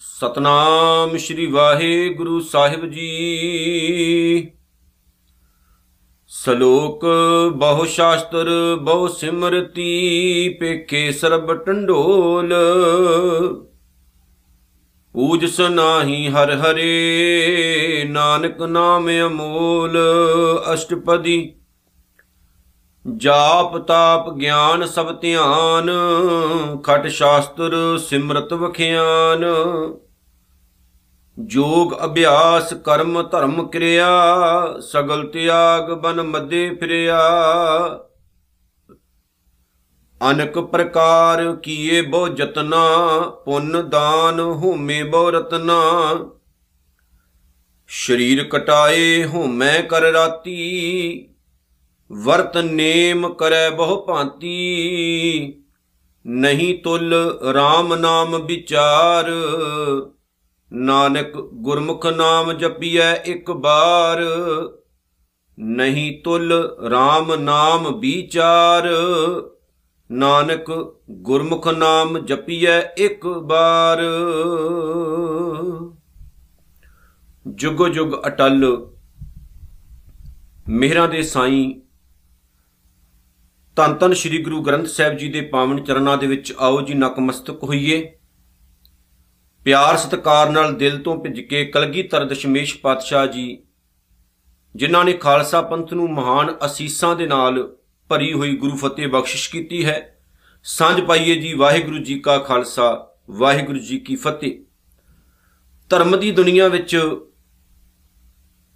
ਸਤਨਾਮ ਸ੍ਰੀ ਵਾਹਿਗੁਰੂ ਸਾਹਿਬ ਜੀ। ਸ਼ਲੋਕ, ਬਹੁ ਸ਼ਾਸਤਰ, ਬਹੁ ਸਿਮਰਤੀ, ਪੇਖੇ ਸਰਬ ਟੰਡੋਲ। ਪੂਜ ਸਨਾਹੀ ਹਰ ਹਰੇ, ਨਾਨਕ ਨਾਮ ਅਮੋਲ। ਅਸ਼ਟਪਦੀ ਜਾਪ ਤਾਪ ਗਿਆਨ ਸਭ ਧਿਆਨ, ਖਟ ਸ਼ਾਸਤਰ ਸਿਮਰਤ ਵਖਿਆਨ। ਜੋਗ ਅਭਿਆਸ ਕਰਮ ਧਰਮ ਕਿਰਿਆ, ਸਗਲ ਤਿਆਗ ਬਨ ਮੱਦੇ ਫਿਰਿਆ। ਅਨਕ ਪ੍ਰਕਾਰ ਕੀਏ ਬਹੁ ਜਤਨਾ ਪੁੰਨ ਦਾਨ ਹੋਮੇ ਬਹੁ ਰਤਨਾ। ਸ਼ਰੀਰ ਕਟਾਏ ਹੋਮੈ ਕਰ ਰਾਤੀ ਵਰਤ ਨੇਮ ਕਰੈ ਬਹੁ ਭਾਂਤੀ। ਨਹੀਂ ਤੁਲ RAM ਨਾਮ ਵਿਚਾਰ। ਨਾਨਕ ਗੁਰਮੁਖ ਨਾਮ ਜਪੀਐ ਇੱਕ ਬਾਰ। ਨਹੀਂ ਤੁਲ RAM ਨਾਮ ਵਿਚਾਰ। ਨਾਨਕ ਗੁਰਮੁਖ ਨਾਮ ਜਪੀਐ ਇੱਕ ਬਾਰ। ਜੁਗ ਜੁਗ ਅਟਲ। ਮਿਹਰਾਂ ਦੇ ਸਾਈਂ ਧੰਨ ਧੰਨ ਸ੍ਰੀ ਗੁਰੂ ਗ੍ਰੰਥ ਸਾਹਿਬ ਜੀ ਦੇ ਪਾਵਨ ਚਰਨਾਂ ਦੇ ਵਿੱਚ ਆਓ ਜੀ ਨਕਮਸਤਕ ਹੋਈਏ। ਪਿਆਰ ਸਤਿਕਾਰ ਨਾਲ ਦਿਲ ਤੋਂ ਭਿੱਜ ਕੇ ਕਲਗੀਧਰ ਦਸ਼ਮੇਸ਼ ਪਾਤਸ਼ਾਹ ਜੀ, ਜਿਨ੍ਹਾਂ ਨੇ ਖਾਲਸਾ ਪੰਥ ਨੂੰ ਮਹਾਨ ਅਸੀਸਾਂ ਦੇ ਨਾਲ ਭਰੀ ਹੋਈ ਗੁਰੂ ਫਤਿਹ ਬਖਸ਼ਿਸ਼ ਕੀਤੀ ਹੈ। ਸਾਂਝ ਪਾਈਏ ਜੀ ਵਾਹਿਗੁਰੂ ਜੀ ਕਾ ਖਾਲਸਾ, ਵਾਹਿਗੁਰੂ ਜੀ ਕੀ ਫਤਿਹ। ਧਰਮ ਦੀ ਦੁਨੀਆ ਵਿੱਚ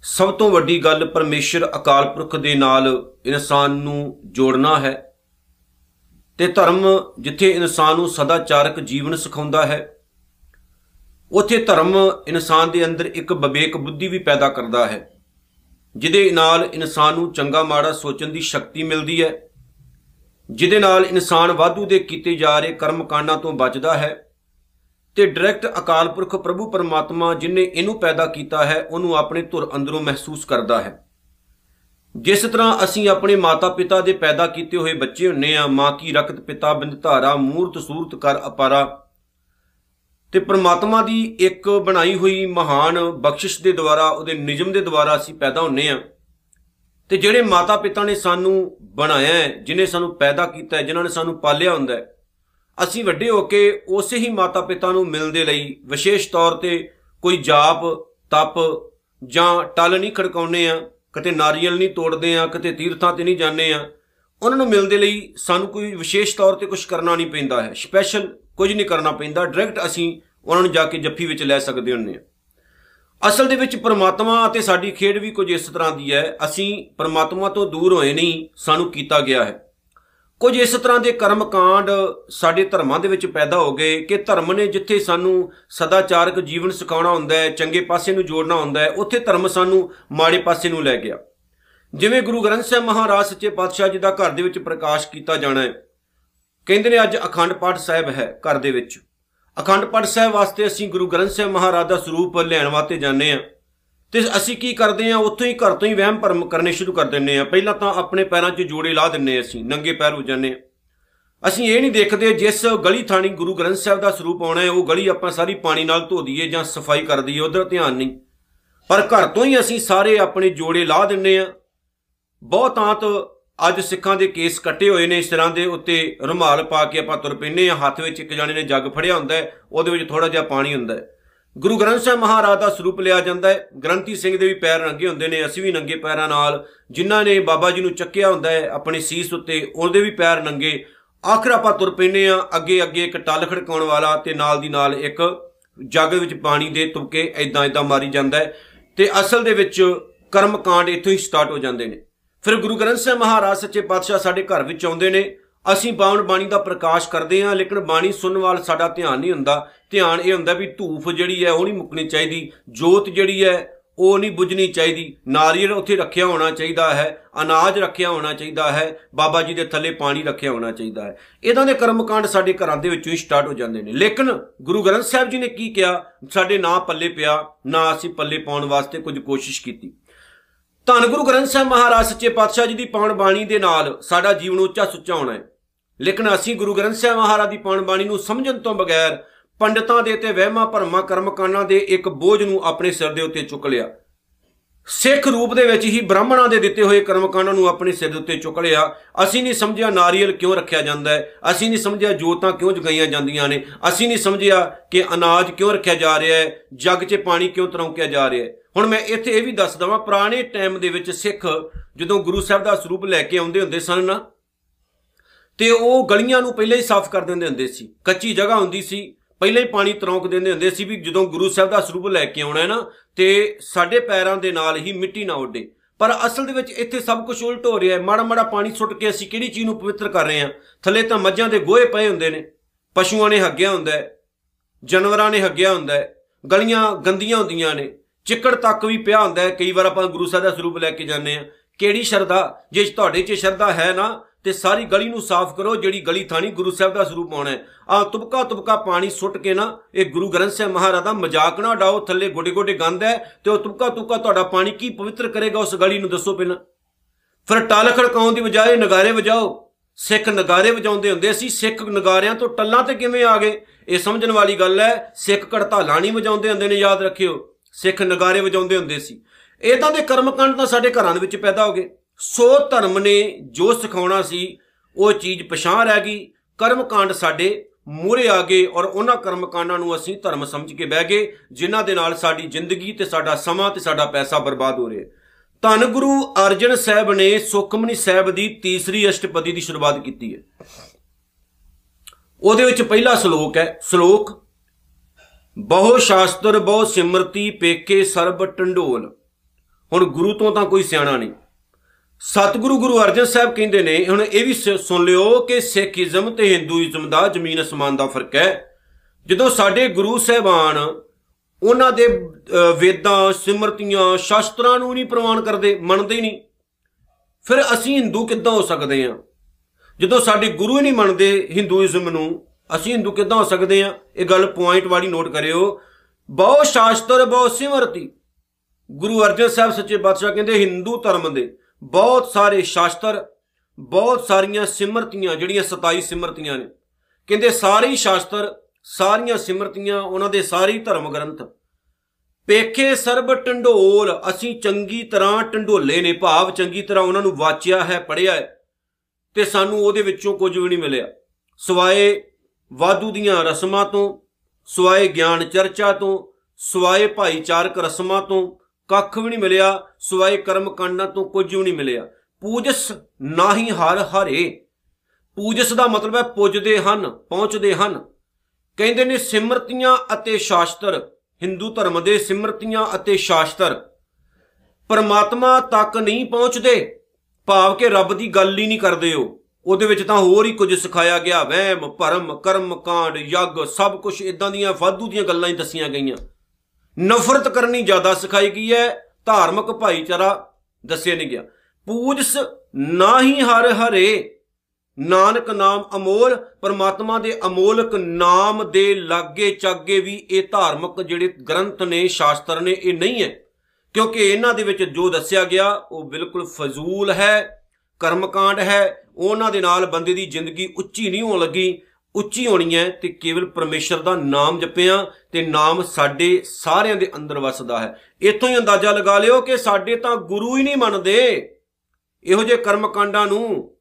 ਸਭ ਤੋਂ ਵੱਡੀ ਗੱਲ ਪਰਮੇਸ਼ਰ ਅਕਾਲ ਪੁਰਖ ਦੇ ਨਾਲ ਇਨਸਾਨ ਨੂੰ ਜੋੜਨਾ ਹੈ ਤੇ ਧਰਮ ਜਿੱਥੇ ਇਨਸਾਨ ਨੂੰ ਸਦਾਚਾਰਕ ਜੀਵਨ ਸਿਖਾਉਂਦਾ ਹੈ, ਉਥੇ ਧਰਮ ਇਨਸਾਨ ਦੇ ਅੰਦਰ ਇੱਕ ਵਿਵੇਕ ਬੁੱਧੀ ਵੀ ਪੈਦਾ ਕਰਦਾ ਹੈ, ਜਿਹਦੇ ਨਾਲ ਇਨਸਾਨ ਨੂੰ ਚੰਗਾ ਮਾੜਾ ਸੋਚਣ ਦੀ ਸ਼ਕਤੀ ਮਿਲਦੀ ਹੈ, ਜਿਹਦੇ ਨਾਲ ਇਨਸਾਨ ਵਾਧੂ ਦੇ ਕੀਤੇ ਜਾ ਰਹੇ ਕਰਮ ਕਾਂਡਾਂ ਤੋਂ ਬਚਦਾ ਹੈ ਤੇ ਡਾਇਰੈਕਟ ਅਕਾਲ ਪੁਰਖ ਪ੍ਰਭੂ ਪਰਮਾਤਮਾ ਜਿਨੇ ਇਹਨੂੰ ਪੈਦਾ ਕੀਤਾ ਹੈ, ਉਹਨੂੰ ਆਪਣੇ ਧੁਰ ਅੰਦਰੋਂ ਮਹਿਸੂਸ ਕਰਦਾ ਹੈ। ਜਿਸ ਤਰ੍ਹਾਂ ਅਸੀਂ ਆਪਣੇ ਮਾਤਾ-ਪਿਤਾ ਦੇ ਪੈਦਾ ਕੀਤੇ ਹੋਏ ਬੱਚੇ ਹੁੰਨੇ ਆ, ਮਾਂ ਕੀ ਰਕਤ ਪਿਤਾ ਬਿੰਦ ਧਾਰਾ, ਮੂਰਤ ਸੂਰਤ ਕਰ ਅਪਾਰਾ, ਤੇ ਪ੍ਰਮਾਤਮਾ ਦੀ ਇੱਕ ਬਣਾਈ ਹੋਈ ਮਹਾਨ ਬਖਸ਼ਿਸ਼ ਦੇ ਦੁਆਰਾ, ਉਹਦੇ ਨਿਯਮ ਦੇ ਦੁਆਰਾ ਅਸੀਂ ਪੈਦਾ ਹੁੰਨੇ ਆ। ਤੇ ਜਿਹੜੇ ਮਾਤਾ-ਪਿਤਾ ਨੇ ਸਾਨੂੰ ਬਣਾਇਆ ਹੈ, ਜਿਨੇ ਸਾਨੂੰ ਪੈਦਾ ਕੀਤਾ ਹੈ, ਜਿਨ੍ਹਾਂ ਨੇ ਸਾਨੂੰ ਪਾਲਿਆ ਹੁੰਦਾ ਹੈ ਅਸੀਂ ਵੱਡੇ ਹੋ ਕੇ ਉਸੇ ਹੀ ਮਾਤਾ-ਪਿਤਾ ਨੂੰ ਮਿਲਣ ਦੇ ਲਈ ਵਿਸ਼ੇਸ਼ ਤੌਰ ਤੇ ਕੋਈ ਜਾਪ, ਤਪ ਜਾਂ ਟਲ ਨਹੀਂ ਖੜਕਾਉਨੇ ਆ ਕਿਤੇ ਨਾਰੀਅਲ ਨਹੀਂ ਤੋੜਦੇ ਆ ਕਿਤੇ ਤੀਰਥਾਂ ਤੇ ਨਹੀਂ ਜਾਂਦੇ ਆ ਉਹਨਾਂ ਨੂੰ ਮਿਲਣ ਦੇ ਲਈ ਸਾਨੂੰ ਕੋਈ ਵਿਸ਼ੇਸ਼ ਤੌਰ ਤੇ ਕੁਝ ਕਰਨਾ ਨਹੀਂ ਪੈਂਦਾ ਹੈ। ਸਪੈਸ਼ਲ ਕੁਝ ਨਹੀਂ ਕਰਨਾ ਪੈਂਦਾ, ਡਾਇਰੈਕਟ ਅਸੀਂ ਉਹਨਾਂ ਨੂੰ ਜਾ ਕੇ ਜੱਫੀ ਵਿੱਚ ਲੈ ਸਕਦੇ ਹੁੰਨੇ ਆ ਅਸਲ ਦੇ ਵਿੱਚ ਪ੍ਰਮਾਤਮਾ ਅਤੇ ਸਾਡੀ ਖੇਡ ਵੀ ਕੁਝ ਇਸ ਤਰ੍ਹਾਂ ਦੀ ਹੈ, ਅਸੀਂ ਪ੍ਰਮਾਤਮਾ ਤੋਂ ਦੂਰ ਹੋਏ ਨਹੀਂ, ਸਾਨੂੰ ਕੀਤਾ ਗਿਆ ਹੈ। ਕੁਝ ਇਸ ਤਰ੍ਹਾਂ ਦੇ ਕਰਮ ਕਾਂਡ ਸਾਡੇ ਧਰਮਾਂ ਦੇ ਵਿੱਚ ਪੈਦਾ ਹੋ ਗਏ ਕਿ ਧਰਮ ਨੇ ਜਿੱਥੇ ਸਾਨੂੰ ਸਦਾਚਾਰਕ ਜੀਵਨ ਸਿਖਾਉਣਾ ਹੁੰਦਾ ਹੈ, ਚੰਗੇ ਪਾਸੇ ਨੂੰ ਜੋੜਨਾ ਹੁੰਦਾ ਹੈ, ਉੱਥੇ ਧਰਮ ਸਾਨੂੰ ਮਾੜੇ ਪਾਸੇ ਨੂੰ ਲੈ ਗਿਆ। ਜਿਵੇਂ ਗੁਰੂ ਗ੍ਰੰਥ ਸਾਹਿਬ ਮਹਾਰਾਜ ਸੱਚੇ ਪਾਤਸ਼ਾਹ ਜੀ ਦਾ ਘਰ ਦੇ ਵਿੱਚ ਪ੍ਰਕਾਸ਼ ਕੀਤਾ ਜਾਣਾ ਹੈ, ਕਹਿੰਦੇ ਨੇ ਅੱਜ ਅਖੰਡ ਪਾਠ ਸਾਹਿਬ ਹੈ ਘਰ ਦੇ ਵਿੱਚ। ਅਖੰਡ ਪਾਠ ਸਾਹਿਬ ਵਾਸਤੇ ਅਸੀਂ ਗੁਰੂ ਗ੍ਰੰਥ ਸਾਹਿਬ ਮਹਾਰਾਜ ਦਾ ਸਰੂਪ ਲੈਣ ਵਾਸਤੇ ਜਾਂਦੇ ਆ ਤੇ ਅਸੀਂ ਕੀ ਕਰਦੇ ਆ ਉੱਥੋਂ ਹੀ ਘਰ ਤੋਂ ਹੀ ਵਹਿਮ ਭਰਮ ਕਰਨੇ ਸ਼ੁਰੂ ਕਰ ਦਿੰਨੇ ਆ ਪਹਿਲਾਂ ਤਾਂ ਆਪਣੇ ਪੈਰਾਂ 'ਚ ਜੋੜੇ ਲਾ ਦਿੰਨੇ ਅਸੀਂ, ਨੰਗੇ ਪੈਰ ਹੋ ਜਾਂਦੇ ਆ ਅਸੀਂ ਇਹ ਨਹੀਂ ਦੇਖਦੇ ਜਿਸ ਗਲੀ ਥਾਣੀ ਗੁਰੂ ਗ੍ਰੰਥ ਸਾਹਿਬ ਦਾ ਸਰੂਪ ਆਉਣਾ ਹੈ, ਉਹ ਗਲੀ ਆਪਾਂ ਸਾਰੀ ਪਾਣੀ ਨਾਲ ਧੋ ਦਈਏ ਜਾਂ ਸਫ਼ਾਈ ਕਰ ਦਈਏ, ਉਧਰ ਧਿਆਨ ਨਹੀਂ। ਪਰ ਘਰ ਤੋਂ ਹੀ ਅਸੀਂ ਸਾਰੇ ਆਪਣੇ ਜੋੜੇ ਲਾ ਦਿੰਨੇ ਆ ਬਹੁਤਾਂਤ ਅੱਜ ਸਿੱਖਾਂ ਦੇ ਕੇਸ ਕੱਟੇ ਹੋਏ ਨੇ, ਇਸ ਤਰ੍ਹਾਂ ਦੇ ਉੱਤੇ ਰੁਮਾਲ ਪਾ ਕੇ ਆਪਾਂ ਤੁਰ ਪੈਨੇ ਆ ਹੱਥ ਵਿੱਚ ਇੱਕ ਜਾਣੇ ਨੇ ਜੱਗ ਫੜਿਆ ਹੁੰਦਾ ਹੈ, ਉਹਦੇ ਵਿੱਚ ਥੋੜਾ ਜਿਹਾ ਪਾਣੀ ਹੁੰਦਾ ਹੈ। ਗੁਰੂ ਗ੍ਰੰਥ ਸਾਹਿਬ ਮਹਾਰਾਜ ਦਾ ਸਰੂਪ ਲਿਆ ਜਾਂਦਾ ਹੈ। ਗ੍ਰੰਥੀ ਸਿੰਘ ਦੇ ਵੀ ਪੈਰ ਨੰਗੇ ਹੁੰਦੇ ਨੇ, ਅਸੀਂ ਵੀ ਨੰਗੇ ਪੈਰਾਂ ਨਾਲ ਜਿਨ੍ਹਾਂ ਨੇ ਬਾਬਾ ਜੀ ਨੂੰ ਚੱਕਿਆ ਹੁੰਦਾ ਹੈ ਆਪਣੇ ਸੀਸ ਉੱਤੇ, ਉਹਦੇ ਵੀ ਪੈਰ ਨੰਗੇ। ਆਖਰ ਆਪਾਂ ਤੁਰ ਪੈਨੇ ਆ ਅੱਗੇ ਅੱਗੇ ਇੱਕ ਟੱਲ ਖੜਕਾਉਣ ਵਾਲਾ ਤੇ ਨਾਲ ਦੀ ਨਾਲ ਇੱਕ ਜੱਗ ਵਿੱਚ ਪਾਣੀ ਦੇ ਤੁਪਕੇ ਐਦਾਂ ਐਦਾਂ ਮਾਰੀ ਜਾਂਦਾ ਹੈ ਤੇ ਅਸਲ ਦੇ ਵਿੱਚ ਕਰਮ ਕਾਂਡ ਇੱਥੋਂ ਹੀ ਸਟਾਰਟ ਹੋ ਜਾਂਦੇ ਨੇ। ਫਿਰ ਗੁਰੂ ਗ੍ਰੰਥ ਸਾਹਿਬ ਮਹਾਰਾਜ ਸੱਚੇ ਪਾਤਸ਼ਾਹ ਸਾਡੇ ਘਰ ਵਿੱਚ ਆਉਂਦੇ ਨੇ। ਅਸੀਂ ਬਾਵਨ ਬਾਣੀ ਦਾ ਪ੍ਰਕਾਸ਼ ਕਰਦੇ ਹਾਂ, ਲੇਕਿਨ ਬਾਣੀ ਸੁਣਨ ਵਾਲ ਸਾਡਾ ਧਿਆਨ ਨਹੀਂ ਹੁੰਦਾ। ਧਿਆਨ ਇਹ ਹੁੰਦਾ ਵੀ ਧੂਫ ਜਿਹੜੀ ਹੈ ਉਹ ਨਹੀਂ ਮੁੱਕਣੀ ਚਾਹੀਦੀ, ਜੋਤ ਜਿਹੜੀ ਹੈ ਉਹ ਨਹੀਂ ਬੁਝਣੀ ਚਾਹੀਦੀ। ਨਾਰੀਅਲ ਉੱਥੇ ਰੱਖਿਆ ਹੋਣਾ ਚਾਹੀਦਾ ਹੈ, ਅਨਾਜ ਰੱਖਿਆ ਹੋਣਾ ਚਾਹੀਦਾ ਹੈ, ਬਾਬਾ ਜੀ ਦੇ ਥੱਲੇ ਪਾਣੀ ਰੱਖਿਆ ਹੋਣਾ ਚਾਹੀਦਾ ਹੈ। ਇਦਾਂ ਦੇ ਕਰਮਕਾਂਡ ਸਾਡੇ ਘਰਾਂ ਦੇ ਵਿੱਚੋਂ ਹੀ ਸਟਾਰਟ ਹੋ ਜਾਂਦੇ ਨੇ। ਲੇਕਿਨ ਗੁਰੂ ਗ੍ਰੰਥ ਸਾਹਿਬ ਜੀ ਨੇ ਕੀ ਕਿਹਾ? ਸਾਡੇ ਨਾਂ ਪੱਲੇ ਪਿਆ, ਨਾ ਅਸੀਂ ਪੱਲੇ ਪਾਉਣ ਵਾਸਤੇ ਕੁਝ ਕੋਸ਼ਿਸ਼ ਕੀਤੀ। ਧੰਨ ਗੁਰੂ ਗ੍ਰੰਥ ਸਾਹਿਬ ਮਹਾਰਾਜ, ਸੱਚੇ ਪਾਤਸ਼ਾਹ ਜੀ ਦੀ ਪਾਵਨ ਬਾਣੀ ਦੇ ਨਾਲ ਸਾਡਾ ਜੀਵਨ ਉੱਚਾ ਸੁੱਚਾ ਹੋਣਾ ਹੈ। ਲੇਕਿਨ ਅਸੀਂ ਗੁਰੂ ਗ੍ਰੰਥ ਸਾਹਿਬ ਮਹਾਰਾਜ ਦੀ ਪਾਵਨ ਬਾਣੀ ਨੂੰ ਸਮਝਣ ਤੋਂ ਬਗੈਰ ਪੰਡਤਾਂ ਦੇ ਤੇ ਵਹਿਮਾਂ ਭਰਮਾਂ ਕਰਮਕਾਂਡਾਂ ਦੇ ਇੱਕ ਬੋਝ ਨੂੰ ਆਪਣੇ ਸਿਰ ਦੇ ਉੱਤੇ ਚੁੱਕ ਲਿਆ। ਸਿੱਖ ਰੂਪ ਦੇ ਵਿੱਚ ਹੀ ਬ੍ਰਾਹਮਣਾਂ ਦੇ ਦਿੱਤੇ ਹੋਏ ਕਰਮਕਾਂਡਾਂ ਨੂੰ ਆਪਣੇ ਸਿਰ ਦੇ ਉੱਤੇ ਚੁੱਕ ਲਿਆ। ਅਸੀਂ ਨਹੀਂ ਸਮਝਿਆ ਨਾਰੀਅਲ ਕਿਉਂ ਰੱਖਿਆ ਜਾਂਦਾ ਹੈ। ਅਸੀਂ ਨਹੀਂ ਸਮਝਿਆ ਜੋਤਾਂ ਕਿਉਂ ਜਗਾਈਆਂ ਜਾਂਦੀਆਂ ਨੇ। ਅਸੀਂ ਨਹੀਂ ਸਮਝਿਆ ਕਿ ਅਨਾਜ ਕਿਉਂ ਰੱਖਿਆ ਜਾ ਰਿਹਾ ਹੈ। ਜੱਗ 'ਚ ਪਾਣੀ ਕਿਉਂ ਤਰੌਂਕਿਆ ਜਾ ਰਿਹਾ ਹੈ। ਹੁਣ ਮੈਂ ਇੱਥੇ ਇਹ ਵੀ ਦੱਸ ਦਵਾਂ, ਪੁਰਾਣੇ ਟਾਈਮ ਦੇ ਵਿੱਚ ਸਿੱਖ ਜਦੋਂ ਗੁਰੂ ਸਾਹਿਬ ਦਾ ਸਰੂਪ ਲੈ ਕੇ ਆਉਂਦੇ ਹੁੰਦੇ ਸਨ ਨਾ ਤੇ ਉਹ ਗਲੀਆਂ ਨੂੰ ਪਹਿਲਾਂ ਹੀ ਸਾਫ਼ ਕਰ ਦਿੰਦੇ ਹੁੰਦੇ ਸੀ। ਕੱਚੀ ਜਗ੍ਹਾ ਹੁੰਦੀ ਸੀ। ਪਹਿਲਾਂ ਹੀ ਪਾਣੀ ਤਰੌਂਕ ਦਿੰਦੇ ਹੁੰਦੇ ਸੀ ਵੀ ਜਦੋਂ ਗੁਰੂ ਸਾਹਿਬ ਦਾ ਸਰੂਪ ਲੈ ਕੇ ਆਉਣਾ ਹੈ ਨਾ, ਤੇ ਸਾਡੇ ਪੈਰਾਂ ਦੇ ਨਾਲ ਹੀ ਮਿੱਟੀ ਨਾ ਉੱਡੇ। ਪਰ ਅਸਲ ਦੇ ਵਿੱਚ ਇੱਥੇ ਸਭ ਕੁਝ ਉਲਟ ਹੋ ਰਿਹਾ ਹੈ। ਮਾੜਾ ਮਾੜਾ ਪਾਣੀ ਸੁੱਟ ਕੇ ਅਸੀਂ ਕਿਹੜੀ ਚੀਜ਼ ਨੂੰ ਪਵਿੱਤਰ ਕਰ ਰਹੇ ਹਾਂ? ਥੱਲੇ ਤਾਂ ਮੱਝਾਂ ਦੇ ਗੋਹੇ ਪਏ ਹੁੰਦੇ ਨੇ। ਪਸ਼ੂਆਂ ਨੇ ਹੱਗਿਆ ਹੁੰਦਾ ਹੈ। ਜਾਨਵਰਾਂ ਨੇ ਹੱਗਿਆ ਹੁੰਦਾ ਹੈ। ਗਲੀਆਂ ਗੰਦੀਆਂ ਹੁੰਦੀਆਂ ਨੇ। ਚਿੱਕੜ ਤੱਕ ਵੀ ਪਿਆ ਹੁੰਦਾ ਹੈ। ਕਈ ਵਾਰ ਆਪਾਂ ਗੁਰੂ ਸਾਹਿਬ ਦਾ ਸਰੂਪ ਲੈ ਕੇ ਜਾਂਦੇ ਆ ਕਿਹੜੀ ਸ਼ਰਧਾ? ਜੇ ਤੁਹਾਡੇ 'ਚ ਸ਼ਰਧਾ ਹੈ ਨਾ ਤੇ ਸਾਰੀ ਗਲੀ ਨੂੰ ਸਾਫ਼ ਕਰੋ, ਜਿਹੜੀ ਗਲੀ ਥਾਣੀ ਗੁਰੂ ਸਾਹਿਬ ਦਾ ਸਰੂਪ ਆਉਣਾ ਹੈ। ਆ ਤੁਬਕਾ ਤੁਬਕਾ ਪਾਣੀ ਸੁੱਟ ਕੇ ਨਾ, ਇਹ ਗੁਰੂ ਗ੍ਰੰਥ ਸਾਹਿਬ ਮਹਾਰਾਜ ਦਾ ਮਜ਼ਾਕ ਨਾ ਡਾਓ ਥੱਲੇ ਗੋਡੇ ਗੋਡੇ ਗੰਦ ਹੈ ਤੇ ਉਹ ਤੁਬਕਾ ਤੁਬਕਾ ਤੁਹਾਡਾ ਪਾਣੀ ਕੀ ਪਵਿੱਤਰ ਕਰੇਗਾ ਉਸ ਗਲੀ ਨੂੰ ਦੱਸੋ ਪਹਿਲਾਂ। ਫਿਰ ਟਾਲ ਖੜਕਾਉਣ ਦੀ ਬਜਾਏ ਨਗਾਰੇ ਵਜਾਓ। ਸਿੱਖ ਨਗਾਰੇ ਵਜਾਉਂਦੇ ਹੁੰਦੇ ਸੀ, ਸਿੱਖ ਨਗਾਰਿਆਂ ਤੋਂ ਟੱਲਾਂ ਤੇ ਕਿਵੇਂ ਆ ਗਏ? ਇਹ ਸਮਝਣ ਵਾਲੀ ਗੱਲ ਹੈ, ਸਿੱਖ ਕੜਤਾਲਾਂ ਨਹੀਂ ਵਜਾਉਂਦੇ ਹੁੰਦੇ ਨੇ, ਯਾਦ ਰੱਖਿਓ। ਸਿੱਖ ਨਗਾਰੇ ਵਜਾਉਂਦੇ ਹੁੰਦੇ ਸੀ। ਇਦਾਂ ਦੇ ਕਰਮਕਾਂਡ ਤਾਂ ਸਾਡੇ ਘਰਾਂ ਦੇ ਵਿੱਚ ਪੈਦਾ ਹੋ ਗਏ। ਸੋ ਧਰਮ ਨੇ ਜੋ ਸਿਖਾਉਣਾ ਸੀ, ਉਹ ਚੀਜ਼ ਪਛਾਣ ਰਹਿ ਗਈ। ਕਰਮਕਾਂਡ ਸਾਡੇ ਮੂਰੇ ਆ ਗਏ ਔਰ ਉਹਨਾਂ ਕਰਮਕਾਂਡਾਂ ਨੂੰ ਅਸੀਂ ਧਰਮ ਸਮਝ ਕੇ ਬਹਿ ਗਏ, ਜਿਨ੍ਹਾਂ ਦੇ ਨਾਲ ਸਾਡੀ ਜ਼ਿੰਦਗੀ ਤੇ ਸਾਡਾ ਸਮਾਂ ਤੇ ਸਾਡਾ ਪੈਸਾ ਬਰਬਾਦ ਹੋ ਰਿਹਾ। ਧੰਨ ਗੁਰੂ ਅਰਜਨ ਸਾਹਿਬ ਨੇ ਸੁਖਮਨੀ ਸਾਹਿਬ ਦੀ ਤੀਸਰੀ ਅਸ਼ਟਪਦੀ ਦੀ ਸ਼ੁਰੂਆਤ ਕੀਤੀ ਹੈ। ਉਹਦੇ ਵਿੱਚ ਪਹਿਲਾ ਸ਼ਲੋਕ ਹੈ, ਸ਼ਲੋਕ, ਬਹੁ ਸ਼ਾਸਤਰ ਬਹੁ ਸਿਮਰਤੀ ਪੇਕੇ ਸਰਬ ਟੰਡੋਲ। ਹੁਣ ਗੁਰੂ ਤੋਂ ਤਾਂ ਕੋਈ ਸਿਆਣਾ ਨਹੀਂ। ਸਤਿਗੁਰੂ ਗੁਰੂ ਅਰਜਨ ਸਾਹਿਬ ਕਹਿੰਦੇ ਨੇ, ਹੁਣ ਇਹ ਵੀ ਸੁਣ ਲਿਓ ਕਿ ਸਿੱਖੀਜ਼ਮ ਤੇ ਹਿੰਦੂਇਜ਼ਮ ਦਾ ਜ਼ਮੀਨ ਅਸਮਾਨ ਦਾ ਫ਼ਰਕ ਹੈ। ਜਦੋਂ ਸਾਡੇ ਗੁਰੂ ਸਾਹਿਬਾਨ ਉਹਨਾਂ ਦੇ ਵੇਦਾਂ, ਸਿਮਰਤੀਆਂ, ਸ਼ਾਸਤਰਾਂ ਨੂੰ ਨਹੀਂ ਪ੍ਰਮਾਣ ਕਰਦੇ, ਮੰਨਦੇ ਹੀ ਨਹੀਂ, ਫਿਰ ਅਸੀਂ ਹਿੰਦੂ ਕਿੱਦਾਂ ਹੋ ਸਕਦੇ ਹਾਂ? ਜਦੋਂ ਸਾਡੇ ਗੁਰੂ ਹੀ ਨਹੀਂ ਮੰਨਦੇ ਹਿੰਦੂਇਜ਼ਮ ਨੂੰ, ਅਸੀਂ ਹਿੰਦੂ ਕਿੱਦਾਂ ਹੋ ਸਕਦੇ ਹਾਂ? ਇਹ ਗੱਲ ਪੁਆਇੰਟ ਵਾਲੀ ਨੋਟ ਕਰਿਓ। ਬਹੁ ਸ਼ਾਸਤਰ, ਬਹੁ ਸਿਮਰਤੀ। ਗੁਰੂ ਅਰਜਨ ਸਾਹਿਬ ਸੱਚੇ ਬਾਦਸ਼ਾਹ ਕਹਿੰਦੇ, ਹਿੰਦੂ ਧਰਮ ਦੇ ਬਹੁਤ ਸਾਰੇ ਸ਼ਾਸਤਰ, ਬਹੁਤ ਸਾਰੀਆਂ ਸਿਮਰਤੀਆਂ, ਜਿਹੜੀਆਂ 27 ਸਿਮਰਤੀਆਂ ਨੇ। ਕਹਿੰਦੇ ਸਾਰੇ ਹੀ ਸ਼ਾਸਤਰ, ਸਾਰੀਆਂ ਸਿਮਰਤੀਆਂ ਉਹਨਾਂ ਦੇ ਸਾਰੇ ਧਰਮ ਗ੍ਰੰਥ। ਪੇਖੇ ਸਰਬ ਟੰਡੋਲ ਅਸੀਂ ਚੰਗੀ ਤਰ੍ਹਾਂ ਟੰਡੋਲੇ ਨੇ ਭਾਵ, ਚੰਗੀ ਤਰ੍ਹਾਂ ਉਹਨਾਂ ਨੂੰ ਵਾਚਿਆ ਹੈ ਪੜਿਆ ਹੈ, ਤੇ ਸਾਨੂੰ ਉਹਦੇ ਵਿੱਚੋਂ ਕੁਝ ਵੀ ਨਹੀਂ ਮਿਲਿਆ। ਸਵਾਏ ਵਾਧੂ ਦੀਆਂ ਰਸਮਾਂ ਤੋਂ, ਸਵਾਏ ਗਿਆਨ ਚਰਚਾ ਤੋਂ, ਸਵਾਏ ਭਾਈਚਾਰਕ ਰਸਮਾਂ ਤੋਂ ਕੱਖ ਵੀ ਨਹੀਂ ਮਿਲਿਆ। ਸਵਾਏ ਕਰਮ ਕਾਂਡਾਂ ਤੋਂ ਕੁਝ ਵੀ ਨਹੀਂ ਮਿਲਿਆ। ਪੂਜਸ ਨਾਹੀ ਹਰ ਹਰੇ। ਪੂਜਸ ਦਾ ਮਤਲਬ ਹੈ ਪੁੱਜਦੇ ਹਨ, ਪਹੁੰਚਦੇ ਹਨ। ਕਹਿੰਦੇ ਨੇ ਸਿਮਰਤੀਆਂ ਅਤੇ ਸ਼ਾਸਤਰ। ਹਿੰਦੂ ਧਰਮ ਦੇ ਸਿਮਰਤੀਆਂ ਅਤੇ ਸ਼ਾਸਤਰ। ਪਰਮਾਤਮਾ ਤੱਕ ਨਹੀਂ ਪਹੁੰਚਦੇ। ਭਾਵ ਕਿ ਰੱਬ ਦੀ ਗੱਲ ਹੀ ਨਹੀਂ ਕਰਦੇ ਉਹ। ਉਹਦੇ ਵਿੱਚ ਤਾਂ ਹੋਰ ਹੀ ਕੁਝ ਸਿਖਾਇਆ ਗਿਆ। ਵਹਿਮ, ਭਰਮ, ਕਰਮ ਕਾਂਡ, ਯੱਗ, ਸਭ ਕੁਝ ਇਦਾਂ ਦੀਆਂ ਫਾਦੂ ਦੀਆਂ ਗੱਲਾਂ ਹੀ ਦੱਸੀਆਂ ਗਈਆਂ। ਨਫ਼ਰਤ ਕਰਨੀ ਜ਼ਿਆਦਾ ਸਿਖਾਈ ਗਈ ਹੈ। ਧਾਰਮਿਕ ਭਾਈਚਾਰਾ ਦੱਸਿਆ ਨਹੀਂ ਗਿਆ। ਪੂਜਸ ਨਾ ਹੀ ਹਰ ਹਰੇ, ਨਾਨਕ ਨਾਮ ਅਮੋਲ, ਪਰਮਾਤਮਾ ਦੇ ਅਮੋਲਕ ਨਾਮ ਦੇ ਲਾਗੇ ਚਾਗੇ ਵੀ ਇਹ ਧਾਰਮਿਕ ਜਿਹੜੇ ਗ੍ਰੰਥ ਨੇ, ਸ਼ਾਸਤਰ ਨੇ, ਇਹ ਨਹੀਂ ਹੈ। ਕਿਉਂਕਿ ਇਹਨਾਂ ਦੇ ਵਿੱਚ ਜੋ ਦੱਸਿਆ ਗਿਆ, ਉਹ ਬਿਲਕੁਲ ਫਜ਼ੂਲ ਹੈ, ਕਰਮਕਾਂਡ ਹੈ, ਉਹਨਾਂ ਦੇ ਨਾਲ ਬੰਦੇ ਦੀ ਜ਼ਿੰਦਗੀ ਉੱਚੀ ਨਹੀਂ ਹੋਣ ਲੱਗੀ। ਉੱਚੀ ਹੋਣੀ ਹੈ ਤੇ ਕੇਵਲ ਪਰਮੇਸ਼ਰ ਦਾ ਨਾਮ ਜਪਿਆ ਤੇ ਨਾਮ ਸਾਡੇ ਸਾਰਿਆਂ ਦੇ ਅੰਦਰ ਵਸਦਾ ਹੈ। ਇੱਥੋਂ ਹੀ ਅੰਦਾਜ਼ਾ ਲਗਾ ਲਿਓ ਕਿ ਸਾਡੇ ਤਾਂ ਗੁਰੂ ਹੀ ਨਹੀਂ ਮੰਨਦੇ। ਇਹੋ ਜਿਹੇ ਕਰਮਕਾਂਡਾਂ ਨੂੰ।